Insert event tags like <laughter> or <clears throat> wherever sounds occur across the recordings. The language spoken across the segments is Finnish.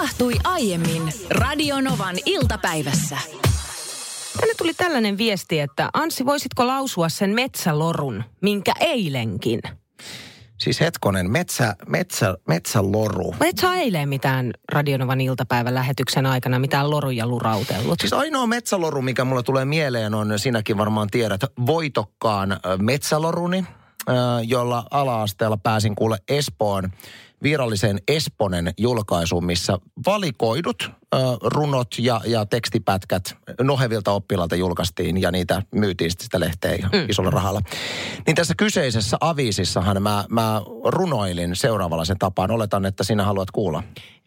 tapahtui aiemmin Radionovan iltapäivässä. Tänne tuli tällainen viesti, että Anssi, voisitko lausua sen metsälorun, minkä eilenkin? Siis hetkonen, metsä, metsä, metsäloru. Vai et sä eilen mitään Radionovan iltapäivän lähetyksen aikana mitään loruja lurautellut? Siis ainoa metsäloru, mikä mulle tulee mieleen on, sinäkin varmaan tiedät, voitokkaan metsäloruni, jolla ala-asteella pääsin kuule Espoon viralliseen Esponen julkaisuun, missä valikoidut ö, runot ja, ja tekstipätkät nohevilta oppilailta julkaistiin ja niitä myytiin sitten sitä lehteen mm. isolla rahalla. Niin tässä kyseisessä aviisissahan mä, mä runoilin seuraavanlaisen tapaan. Oletan, että sinä haluat kuulla.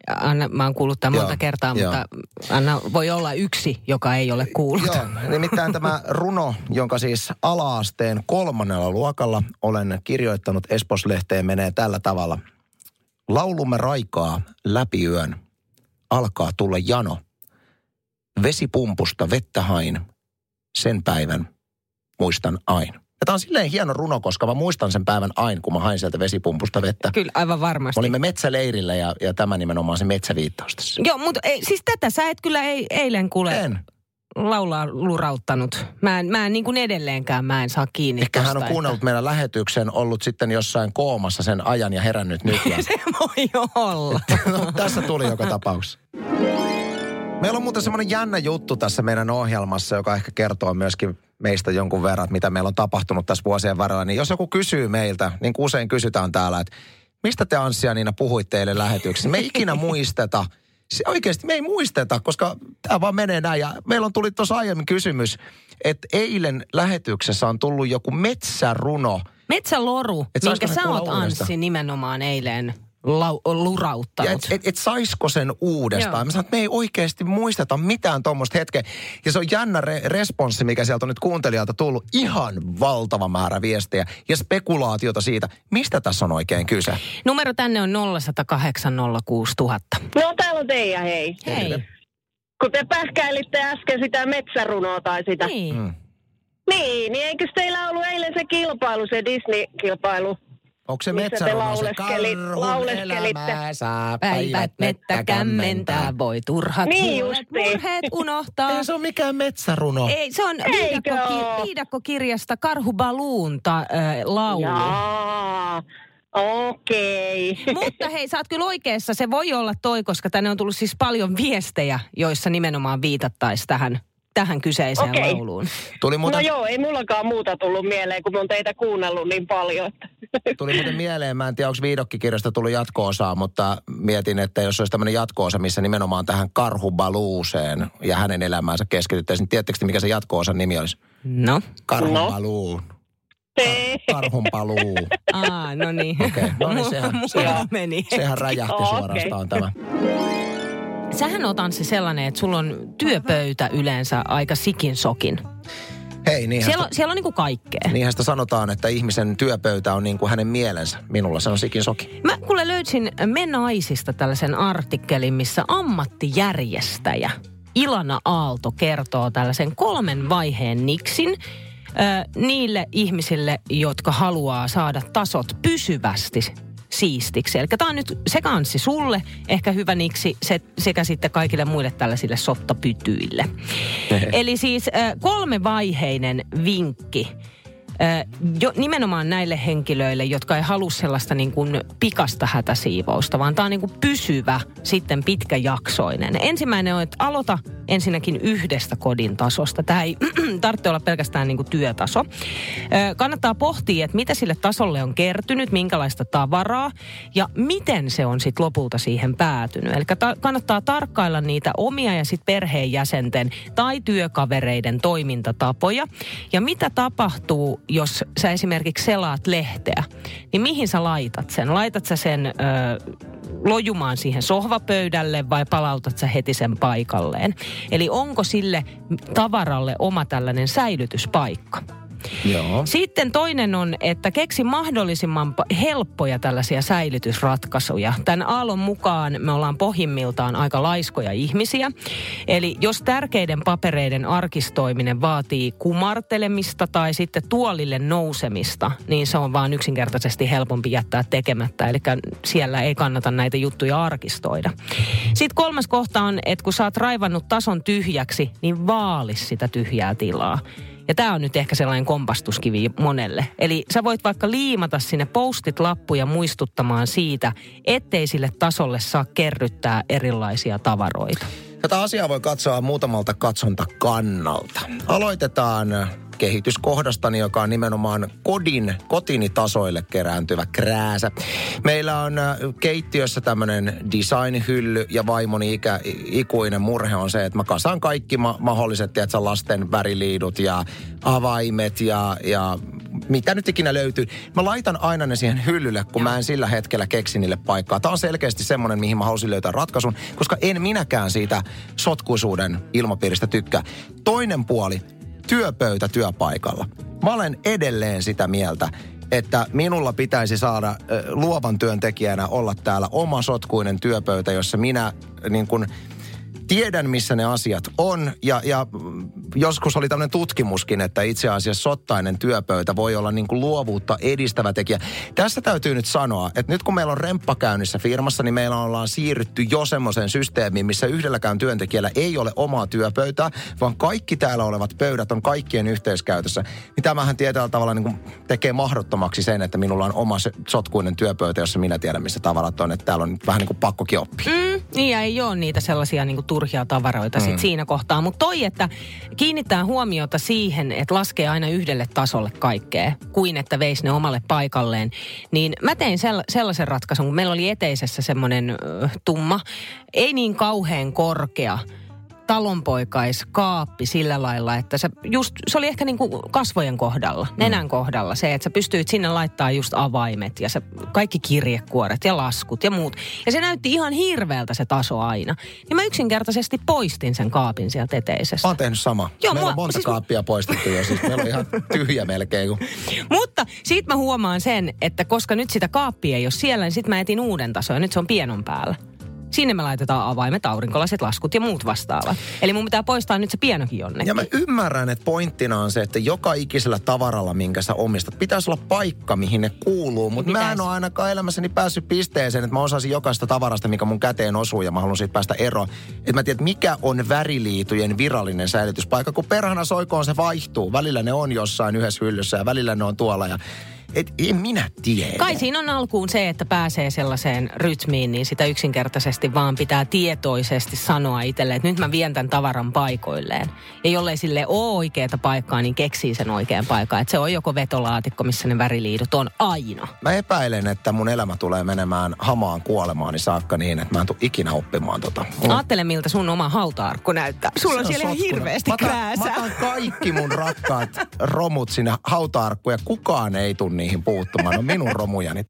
Anna, mä oon kuullut tämän monta kertaa, joo. mutta Anna, voi olla yksi, joka ei ole kuullut. Joo, nimittäin tämä runo, jonka siis alaasteen kolmannella luokalla olen kirjoittanut Esposlehteen, menee tällä tavalla. Laulumme raikaa läpi yön. Alkaa tulla jano. Vesipumpusta vettä hain. Sen päivän muistan aina. Ja tämä on silleen hieno runo, koska mä muistan sen päivän aina, kun mä hain sieltä vesipumpusta vettä. Kyllä, aivan Me varmasti. olimme metsäleirillä ja, ja tämä nimenomaan se metsäviittaus tässä. Joo, mutta ei, siis tätä sä et kyllä ei, eilen kuule En. Laulaa lurauttanut. Mä en, mä en niin kuin edelleenkään, mä en saa kiinni Ehkä hän on tosta, kuunnellut meidän lähetyksen, ollut sitten jossain koomassa sen ajan ja herännyt nyt. Ja... Että... <laughs> Se voi olla. <laughs> no, tässä tuli joka tapauksessa. Meillä on muuten semmoinen jännä juttu tässä meidän ohjelmassa, joka ehkä kertoo myöskin meistä jonkun verran, että mitä meillä on tapahtunut tässä vuosien varrella. Niin jos joku kysyy meiltä, niin kuin usein kysytään täällä, että mistä te Anssi ja Niina puhuitte eilen lähetyksessä? Me ei ikinä muisteta. Se oikeasti me ei muisteta, koska tämä vaan menee näin. Ja meillä on tuli tuossa aiemmin kysymys, että eilen lähetyksessä on tullut joku metsäruno. Metsäloru, Et minkä sä oot? Anssi nimenomaan eilen lau- lurauttanut. Ja et, et, et saisiko sen uudestaan. Joo. Mä sanoin, että me ei oikeasti muisteta mitään tuommoista hetkeä. Ja se on jännä re- responssi, mikä sieltä on nyt kuuntelijalta tullut. Ihan valtava määrä viestejä ja spekulaatiota siitä, mistä tässä on oikein kyse. Numero tänne on 0108 06000. No täällä on Teija, hei. Hei. Kun te pähkäilitte äsken sitä metsärunoa tai sitä. Niin. Mm. Niin, niin eikö teillä ollut eilen se kilpailu, se Disney-kilpailu? Onko se Missä te metsäruno se lauleskelit- karhun elämää saa Päivät mettä kämmentää, voi turhat Niin huolet, murheet unohtaa. Ei se ole mikään metsäruno. Ei, se on viidakko, viidakkokirjasta Karhu Baluun ta, äh, laulu. Jaa, okei. <laughs> Mutta hei, sä oot kyllä oikeassa. Se voi olla toi, koska tänne on tullut siis paljon viestejä, joissa nimenomaan viitattaisiin tähän, tähän kyseiseen Okei. lauluun. Tuli No muuten, joo, ei mullakaan muuta tullut mieleen, kun mä oon teitä kuunnellut niin paljon. että- <laughs> tuli muuten mieleen, mä en tiedä, onko viidokkikirjasta tullut jatko-osaa, mutta mietin, että jos olisi tämmöinen jatko-osa, missä nimenomaan tähän karhubaluuseen ja hänen elämäänsä keskityttäisiin, niin tiedättekö te, mikä se jatko-osan nimi olisi? No. Karhubaluun. Karhun paluu. <laughs> Aa, no niin. Okei, no niin, sehän- sehän-. Sehän räjähti Okei. suorastaan tämä. Sähän oot Anssi sellainen, että sulla on työpöytä yleensä aika sikin sokin. Hei, niinhän Siellä on, sitä, siellä on niinku kaikkea. niinhän sitä sanotaan, että ihmisen työpöytä on niin kuin hänen mielensä. Minulla se on sikin soki. Mä kuule löysin Me Naisista tällaisen artikkelin, missä ammattijärjestäjä Ilana Aalto kertoo tällaisen kolmen vaiheen niksin ö, niille ihmisille, jotka haluaa saada tasot pysyvästi siistiksi. Eli tämä on nyt se kanssi sulle, ehkä hyvä niksi se, sekä sitten kaikille muille tällaisille sottapytyille. Eli siis kolmevaiheinen vinkki jo, nimenomaan näille henkilöille, jotka ei halua sellaista niin kuin pikasta hätäsiivousta, vaan tämä on niin kuin pysyvä, sitten pitkäjaksoinen. Ensimmäinen on, että aloita ensinnäkin yhdestä kodin tasosta. Tämä ei <clears throat> tarvitse olla pelkästään niin kuin työtaso. Kannattaa pohtia, että mitä sille tasolle on kertynyt, minkälaista tavaraa ja miten se on sitten lopulta siihen päätynyt. Eli ta- kannattaa tarkkailla niitä omia ja sitten perheenjäsenten tai työkavereiden toimintatapoja. Ja mitä tapahtuu, jos sä esimerkiksi selaat lehteä, niin mihin sä laitat sen? Laitat sä sen ö, lojumaan siihen sohvapöydälle vai palautat sä heti sen paikalleen? Eli onko sille tavaralle oma tällainen säilytyspaikka? Joo. Sitten toinen on, että keksi mahdollisimman helppoja tällaisia säilytysratkaisuja. Tämän Aallon mukaan me ollaan pohjimmiltaan aika laiskoja ihmisiä. Eli jos tärkeiden papereiden arkistoiminen vaatii kumartelemista tai sitten tuolille nousemista, niin se on vaan yksinkertaisesti helpompi jättää tekemättä. Eli siellä ei kannata näitä juttuja arkistoida. Sitten kolmas kohta on, että kun sä oot raivannut tason tyhjäksi, niin vaali sitä tyhjää tilaa. Ja tämä on nyt ehkä sellainen kompastuskivi monelle. Eli sä voit vaikka liimata sinne postit lappuja muistuttamaan siitä, ettei sille tasolle saa kerryttää erilaisia tavaroita. Tätä asiaa voi katsoa muutamalta katsontakannalta. Aloitetaan kehityskohdastani, joka on nimenomaan kodin, kotini tasoille kerääntyvä krääsä. Meillä on äh, keittiössä tämmöinen design-hylly ja vaimoni ikä, ikuinen murhe on se, että mä kasaan kaikki ma- mahdolliset, tiedätkö, lasten väriliidut ja avaimet ja, ja mitä nyt ikinä löytyy. Mä laitan aina ne siihen hyllylle, kun mä en sillä hetkellä keksi niille paikkaa. Tämä on selkeästi semmoinen, mihin mä halusin löytää ratkaisun, koska en minäkään siitä sotkuisuuden ilmapiiristä tykkää. Toinen puoli, työpöytä työpaikalla. Mä olen edelleen sitä mieltä, että minulla pitäisi saada luovan työntekijänä olla täällä oma sotkuinen työpöytä, jossa minä niin kuin tiedän, missä ne asiat on. Ja, ja joskus oli tämmöinen tutkimuskin, että itse asiassa sottainen työpöytä voi olla niin kuin luovuutta edistävä tekijä. Tässä täytyy nyt sanoa, että nyt kun meillä on remppa käynnissä firmassa, niin meillä ollaan siirrytty jo semmoiseen systeemiin, missä yhdelläkään työntekijällä ei ole omaa työpöytää, vaan kaikki täällä olevat pöydät on kaikkien yhteiskäytössä. Niin tämähän tietyllä tavalla niin kuin tekee mahdottomaksi sen, että minulla on oma sotkuinen työpöytä, jossa minä tiedän, missä tavarat on. Että täällä on vähän niin kuin pakkokin oppia. Mm, niin ja ei ole niitä sellaisia niin kuin turhia tavaroita mm. sit siinä kohtaa. Mutta toi, että kiinnittää huomiota siihen, että laskee aina yhdelle tasolle kaikkea, kuin että veisi ne omalle paikalleen. Niin mä tein sell- sellaisen ratkaisun, kun meillä oli eteisessä semmoinen äh, tumma, ei niin kauhean korkea talonpoikaiskaappi sillä lailla, että se, just, se oli ehkä niin kuin kasvojen kohdalla, nenän kohdalla se, että sä pystyit sinne laittaa just avaimet ja se, kaikki kirjekuoret ja laskut ja muut. Ja se näytti ihan hirveältä se taso aina. Niin mä yksinkertaisesti poistin sen kaapin sieltä eteisestä. Mä oon tehnyt sama. Joo, Meillä mua- on monta siis- kaappia poistettu jo. Siis meillä on ihan tyhjä melkein. Kun... <laughs> Mutta siitä mä huomaan sen, että koska nyt sitä kaappia ei ole siellä, niin sitten mä etin uuden tason ja nyt se on pienon päällä. Sinne me laitetaan avaimet, aurinkolasit, laskut ja muut vastaavat. Eli mun pitää poistaa nyt se pienokin jonnekin. Ja mä ymmärrän, että pointtina on se, että joka ikisellä tavaralla, minkä sä omistat, pitäisi olla paikka, mihin ne kuuluu. Mutta mä en ole ainakaan elämässäni päässyt pisteeseen, että mä osaisin jokaista tavarasta, mikä mun käteen osuu ja mä haluan siitä päästä eroon. Että mä tiedän, mikä on väriliitujen virallinen säilytyspaikka, kun perhana soikoon se vaihtuu. Välillä ne on jossain yhdessä hyllyssä ja välillä ne on tuolla ja et en minä tiedä. Kai siinä on alkuun se, että pääsee sellaiseen rytmiin, niin sitä yksinkertaisesti vaan pitää tietoisesti sanoa itselle, että nyt mä vien tämän tavaran paikoilleen. Ja jollei sille ole oikeaa paikkaa, niin keksii sen oikean paikan. Että se on joko vetolaatikko, missä ne väriliidut on aina. Mä epäilen, että mun elämä tulee menemään hamaan kuolemaani saakka niin, että mä en tule ikinä oppimaan tota. Mulla- Ajattele, miltä sun oma hauta-arkku näyttää. Sulla on Se siellä ihan hirveästi Mä otan-. Mä otan kaikki mun rakkaat romut sinne hauta-arkkuun ja kukaan ei tule niihin puuttumaan. Ne on minun romujani.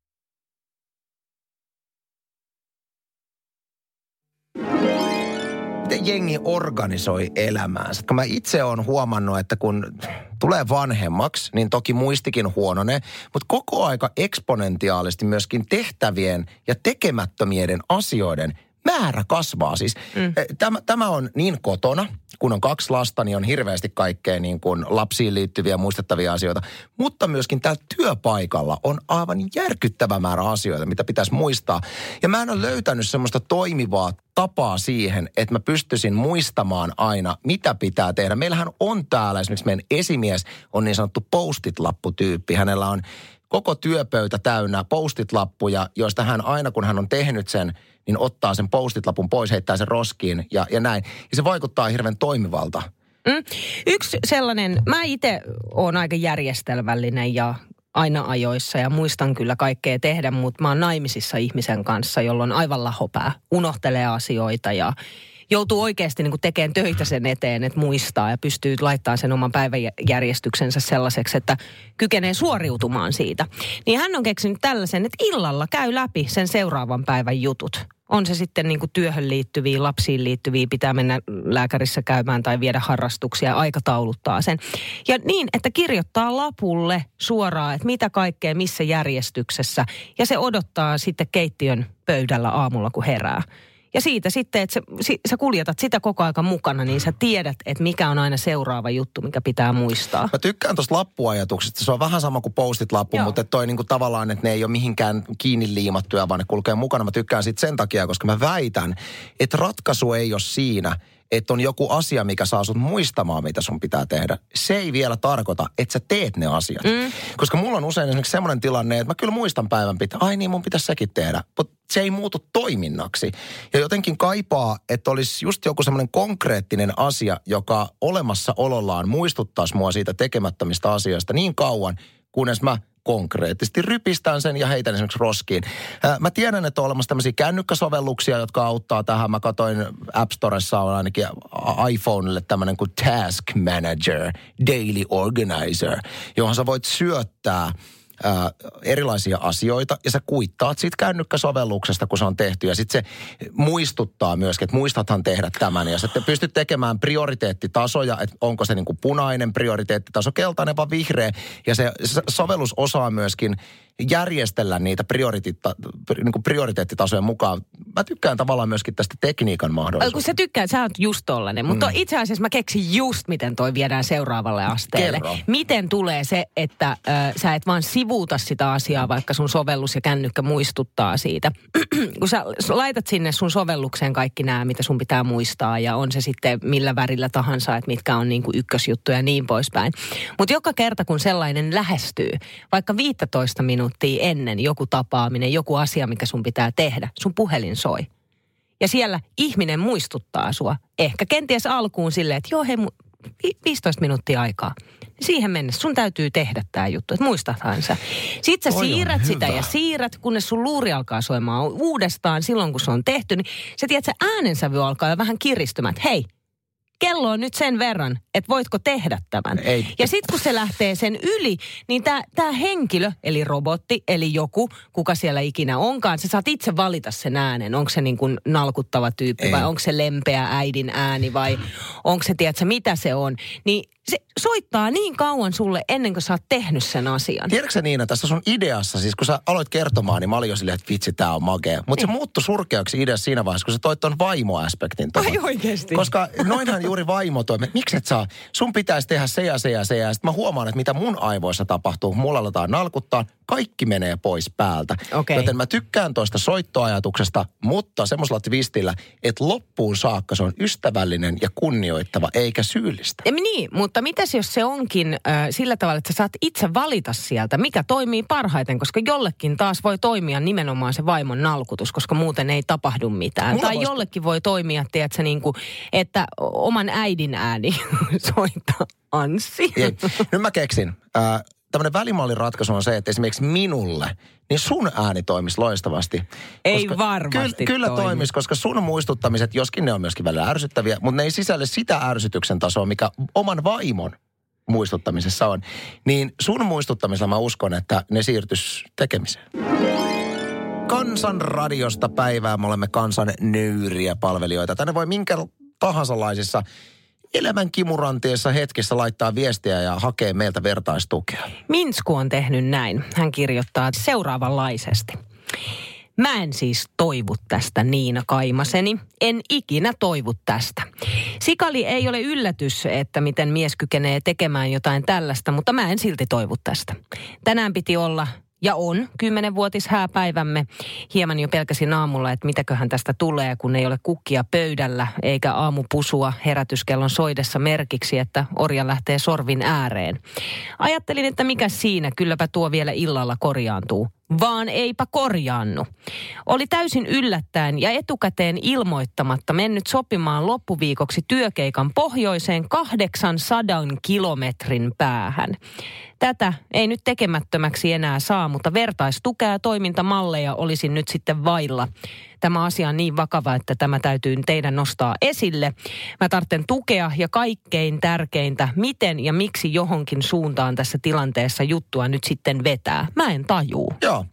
Miten jengi organisoi elämäänsä? Kun mä itse olen huomannut, että kun tulee vanhemmaksi, niin toki muistikin huonone, mutta koko aika eksponentiaalisesti myöskin tehtävien ja tekemättömien asioiden määrä kasvaa. Siis mm. tämä, tämä on niin kotona, kun on kaksi lasta, niin on hirveästi kaikkea niin kuin lapsiin liittyviä muistettavia asioita. Mutta myöskin täällä työpaikalla on aivan järkyttävä määrä asioita, mitä pitäisi muistaa. Ja mä en ole löytänyt semmoista toimivaa tapaa siihen, että mä pystyisin muistamaan aina, mitä pitää tehdä. Meillähän on täällä esimerkiksi meidän esimies on niin sanottu postit-lapputyyppi. Hänellä on koko työpöytä täynnä postit-lappuja, joista hän aina kun hän on tehnyt sen, ottaa sen postit-lapun pois, heittää sen roskiin ja, ja näin. Ja se vaikuttaa hirveän toimivalta. Mm. Yksi sellainen, mä itse oon aika järjestelmällinen ja aina ajoissa ja muistan kyllä kaikkea tehdä, mutta mä oon naimisissa ihmisen kanssa, jolla on aivan lahopää, unohtelee asioita ja joutuu oikeasti niin tekemään töitä sen eteen, että muistaa ja pystyy laittamaan sen oman päiväjärjestyksensä sellaiseksi, että kykenee suoriutumaan siitä. Niin hän on keksinyt tällaisen, että illalla käy läpi sen seuraavan päivän jutut. On se sitten niin kuin työhön liittyviä, lapsiin liittyviä, pitää mennä lääkärissä käymään tai viedä harrastuksia, aikatauluttaa sen. Ja niin, että kirjoittaa lapulle suoraan, että mitä kaikkea, missä järjestyksessä. Ja se odottaa sitten keittiön pöydällä aamulla, kun herää. Ja siitä sitten, että sä, sä kuljetat sitä koko aika mukana, niin sä tiedät, että mikä on aina seuraava juttu, mikä pitää muistaa. Mä tykkään tuosta lappuajatuksesta. Se on vähän sama kuin postit lappu, Joo. mutta toi niinku tavallaan, että ne ei ole mihinkään kiinni liimattuja, vaan ne kulkee mukana. Mä tykkään sit sen takia, koska mä väitän, että ratkaisu ei ole siinä, että on joku asia, mikä saa sut muistamaan, mitä sun pitää tehdä. Se ei vielä tarkoita, että sä teet ne asiat. Mm. Koska mulla on usein esimerkiksi semmoinen tilanne, että mä kyllä muistan päivän pitää, ai niin, mun pitäisi sekin tehdä. Mutta se ei muutu toiminnaksi. Ja jotenkin kaipaa, että olisi just joku semmoinen konkreettinen asia, joka olemassaolollaan muistuttaisi mua siitä tekemättömistä asioista niin kauan, kunnes mä konkreettisesti rypistän sen ja heitän esimerkiksi roskiin. Ää, Mä tiedän, että on olemassa tämmöisiä kännykkäsovelluksia, jotka auttaa tähän. Mä katsoin App Storessa on ainakin iPhoneille tämmöinen kuin Task Manager, Daily Organizer, johon sä voit syöttää erilaisia asioita ja sä kuittaat siitä kännykkäsovelluksesta, kun se on tehty. Ja sitten se muistuttaa myöskin, että muistathan tehdä tämän. Ja sitten pystyt tekemään prioriteettitasoja, että onko se niin kuin punainen prioriteettitaso, keltainen vai vihreä. Ja se sovellus osaa myöskin järjestellä niitä niin kuin prioriteettitasojen mukaan. Mä tykkään tavallaan myöskin tästä tekniikan mahdollisuudesta. Kun sä tykkäät, sä oot just tollanen. Mutta mm. itse asiassa mä keksin just, miten toi viedään seuraavalle asteelle. Kerro. Miten tulee se, että äh, sä et vaan sivuuta sitä asiaa, vaikka sun sovellus ja kännykkä muistuttaa siitä. <clears throat> kun sä laitat sinne sun sovellukseen kaikki nämä, mitä sun pitää muistaa, ja on se sitten millä värillä tahansa, että mitkä on niinku ykkösjuttuja ja niin poispäin. Mutta joka kerta, kun sellainen lähestyy, vaikka 15 minuuttia ennen joku tapaaminen, joku asia, mikä sun pitää tehdä, sun puhelin soi. Ja siellä ihminen muistuttaa sua. Ehkä kenties alkuun silleen, että joo hei, mu- vi- 15 minuuttia aikaa. Siihen mennessä sun täytyy tehdä tämä juttu, että muistathan sä. Sitten sä Toi siirrät sitä hyvä. ja siirrät, kunnes sun luuri alkaa soimaan uudestaan silloin, kun se on tehty. Niin sä tiedät, että äänensävy alkaa jo vähän kiristymään, hei, kello on nyt sen verran, että voitko tehdä tämän. Ei. Ja sitten kun se lähtee sen yli, niin tämä henkilö, eli robotti, eli joku, kuka siellä ikinä onkaan, sä saat itse valita sen äänen. Onko se niin kuin nalkuttava tyyppi Ei. vai onko se lempeä äidin ääni vai onko se, tiedätkö, mitä se on. Niin se soittaa niin kauan sulle ennen kuin sä oot tehnyt sen asian. Tiedätkö Niina, tässä sun ideassa, siis kun sä aloit kertomaan, niin mä olin jo silleen, että vitsi, tää on makea. Mutta se muuttui surkeaksi ideassa siinä vaiheessa, kun sä toit ton vaimo-aspektin. Ai oikeesti? Koska noinhan juuri vaimo toimii. Miksi et saa? Sun pitäisi tehdä se ja se ja se. Ja sitten mä huomaan, että mitä mun aivoissa tapahtuu. Mulla aletaan nalkuttaa. Kaikki menee pois päältä. Okei. Joten mä tykkään tuosta soittoajatuksesta, mutta semmoisella twistillä, että loppuun saakka se on ystävällinen ja kunnioittava, eikä syyllistä. Ja niin, mutta mitäs jos se onkin äh, sillä tavalla, että sä saat itse valita sieltä, mikä toimii parhaiten, koska jollekin taas voi toimia nimenomaan se vaimon nalkutus, koska muuten ei tapahdu mitään. Mulla tai vois- jollekin voi toimia, tiedätkö, niin kuin, että oman äidin ääni <laughs> soittaa Anssi. Nyt mä keksin. Äh, tämmöinen välimallin ratkaisu on se, että esimerkiksi minulle, niin sun ääni toimisi loistavasti. Ei varmasti Kyllä, kyllä toimi. toimisi, koska sun muistuttamiset, joskin ne on myöskin välillä ärsyttäviä, mutta ne ei sisälle sitä ärsytyksen tasoa, mikä oman vaimon muistuttamisessa on. Niin sun muistuttamisella mä uskon, että ne siirtys tekemiseen. Kansan radiosta päivää. Me olemme kansan nöyriä palvelijoita. Tänne voi minkä tahansa laisissa elämän kimuranteessa hetkessä laittaa viestiä ja hakee meiltä vertaistukea. Minsku on tehnyt näin. Hän kirjoittaa seuraavanlaisesti. Mä en siis toivu tästä Niina Kaimaseni. En ikinä toivu tästä. Sikali ei ole yllätys, että miten mies kykenee tekemään jotain tällaista, mutta mä en silti toivu tästä. Tänään piti olla ja on kymmenenvuotis hääpäivämme. Hieman jo pelkäsin aamulla, että mitäköhän tästä tulee, kun ei ole kukkia pöydällä eikä aamupusua herätyskellon soidessa merkiksi, että orja lähtee sorvin ääreen. Ajattelin, että mikä siinä, kylläpä tuo vielä illalla korjaantuu. Vaan eipä korjaannu. Oli täysin yllättäen ja etukäteen ilmoittamatta mennyt sopimaan loppuviikoksi työkeikan pohjoiseen 800 kilometrin päähän. Tätä ei nyt tekemättömäksi enää saa, mutta vertaistukea ja toimintamalleja olisin nyt sitten vailla. Tämä asia on niin vakava, että tämä täytyy teidän nostaa esille. Mä tarvitsen tukea ja kaikkein tärkeintä, miten ja miksi johonkin suuntaan tässä tilanteessa juttua nyt sitten vetää. Mä en tajuu. Joo.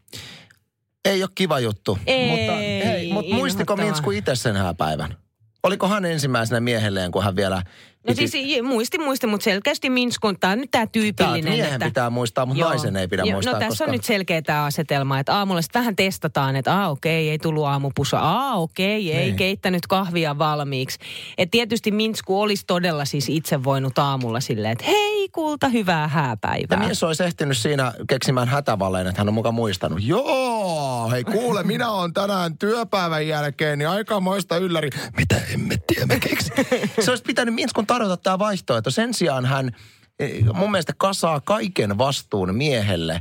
Ei ole kiva juttu. Ei. Mutta, hei, Mutta muistiko. Minsku itse sen hääpäivän? Oliko hän ensimmäisenä miehelleen, kun hän vielä... No siis muisti, muisti, mutta selkeästi Minskun, tämä on nyt tämä tyypillinen. että miehen että, pitää muistaa, mutta naisen ei pidä Joo, muistaa. No tässä koska... on nyt selkeä tämä asetelma, että aamulla sitten vähän testataan, että aa okei, ei tullut aamupussa, aa okei, ei Niin. keittänyt kahvia valmiiksi. Et tietysti Minsku olisi todella siis itse voinut aamulla silleen, että hei kulta, hyvää Ja hääpäivää. mies olisi ehtinyt siinä keksimään hätävalleen, että hän on mukaan muistanut. Joo, hei kuule, minä olen tänään työpäivän jälkeen, niin aikamoista ylläri. Mitä hemmettiä mä keksin? <laughs> Se olisi pitänyt Minskun tarjota tämä vaihtoehto. Sen sijaan hän eh, mun mielestä kasaa kaiken vastuun miehelle.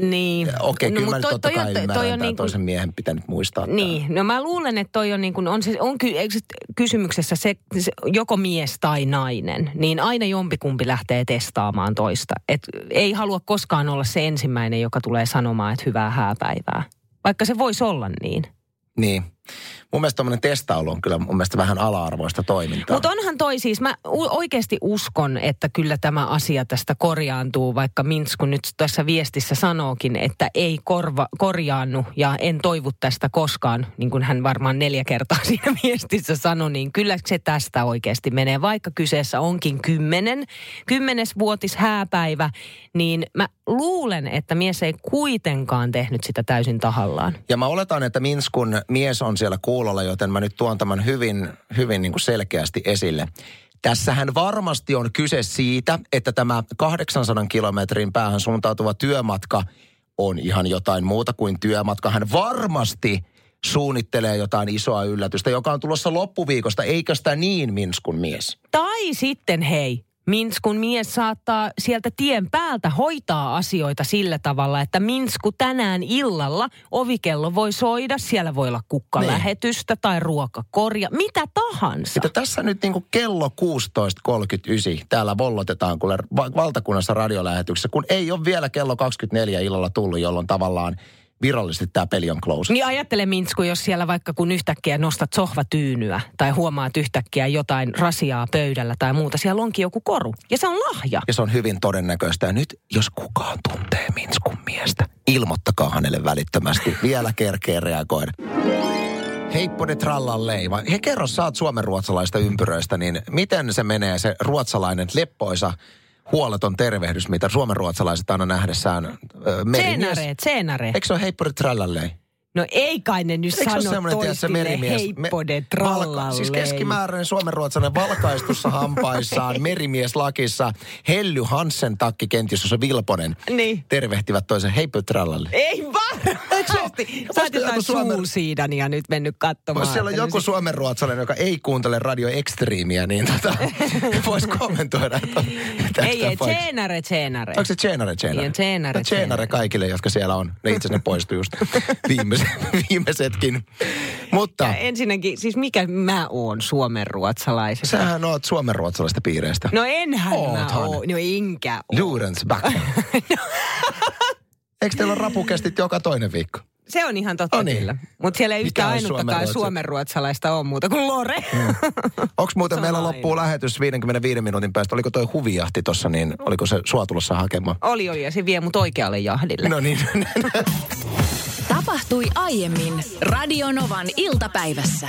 Niin. Okei, kyllä mä nyt mut totta kai on- ymmärrän, toi on niin kuin- toisen miehen pitänyt muistaa. Niin, no mä luulen, että toi on, niin kuin, on, se, on ky, kysymyksessä se, se, joko mies tai nainen, niin aina jompikumpi lähtee testaamaan toista. Et ei halua koskaan olla se ensimmäinen, joka tulee sanomaan, että hyvää hääpäivää. Vaikka se voisi olla niin. Niin. Mun mielestä tuommoinen testailu on kyllä mun mielestä vähän ala-arvoista toimintaa. Mutta onhan toi siis, mä oikeasti uskon, että kyllä tämä asia tästä korjaantuu, vaikka Minsku nyt tässä viestissä sanookin, että ei korva, korjaannu ja en toivu tästä koskaan, niin kuin hän varmaan neljä kertaa <laughs> siinä viestissä sanoi, niin kyllä se tästä oikeasti menee. Vaikka kyseessä onkin kymmenen, kymmenesvuotis hääpäivä, niin mä luulen, että mies ei kuitenkaan tehnyt sitä täysin tahallaan. Ja mä oletan, että Minskun mies on siellä kuulolla, joten mä nyt tuon tämän hyvin, hyvin niin kuin selkeästi esille. Tässähän varmasti on kyse siitä, että tämä 800 kilometrin päähän suuntautuva työmatka on ihan jotain muuta kuin työmatka. Hän varmasti suunnittelee jotain isoa yllätystä, joka on tulossa loppuviikosta, eikä sitä niin Minskun mies. Tai sitten hei, Minskun mies saattaa sieltä tien päältä hoitaa asioita sillä tavalla, että Minsku tänään illalla ovikello voi soida, siellä voi olla kukkalähetystä tai ruokakorja, mitä tahansa. Että tässä nyt niin kuin kello 16.39 täällä vollotetaan kuule va- valtakunnassa radiolähetyksessä, kun ei ole vielä kello 24 illalla tullut, jolloin tavallaan virallisesti tämä peli on close. Niin ajattele Minsku, jos siellä vaikka kun yhtäkkiä nostat sohvatyynyä tai huomaat yhtäkkiä jotain rasiaa pöydällä tai muuta, siellä onkin joku koru. Ja se on lahja. Ja se on hyvin todennäköistä. Ja nyt, jos kukaan tuntee Minskun miestä, ilmoittakaa hänelle välittömästi. Vielä kerkee reagoida. Heippode trallallei. Vai he kerro, sä oot suomenruotsalaista ympyröistä, niin miten se menee se ruotsalainen leppoisa huoleton tervehdys, mitä suomenruotsalaiset aina nähdessään merimies. Tseenare. Eikö se ole heippode trallallei? No ei kai ne nyt Eikö sano toistille merimies? heippode trallallei. Siis keskimääräinen suomenruotsalainen valkaistussa <laughs> hampaissaan, merimieslakissa, Helly Hansen takkikentissä, se Vilponen. Niin. Tervehtivät toisen heippode trallalle. Ei varmasti. Sä oot jotain Suomen- suulsiidania nyt mennyt katsomaan. Jos siellä on että joku nyt- suomenruotsalainen, joka ei kuuntele Radio Extremeä, niin tota, <laughs> voisi kommentoida. Että tästä Ei, ei, voiko- tseenare, tseenare. Onko se Tjenare Tjenare? Niin, tjenare, No, tjenare. kaikille, jotka siellä on. Ne itse asiassa ne poistui just viimeis, <laughs> viimeisetkin. Mutta Ja ensinnäkin, siis mikä mä oon suomenruotsalaisesta? sähän oot suomenruotsalaista piireistä. No enhän mä Oothan. oo. No enkä oo. Lurens back. <laughs> Eikö teillä ole rapukestit joka toinen viikko? Se on ihan totta No niin. kyllä. Mutta siellä ei yhtään ainuttakaan suomenruotsalaista ole muuta kuin Lore. Onko muuten Se meillä aina. loppuu lähetys 55 minuutin päästä? Oliko toi huvijahti tuossa, niin oliko se sua tulossa hakemaan? oli, oli, ja se vie mut oikealle jahdille. No niin. <laughs> Tapahtui aiemmin Radionovan iltapäivässä.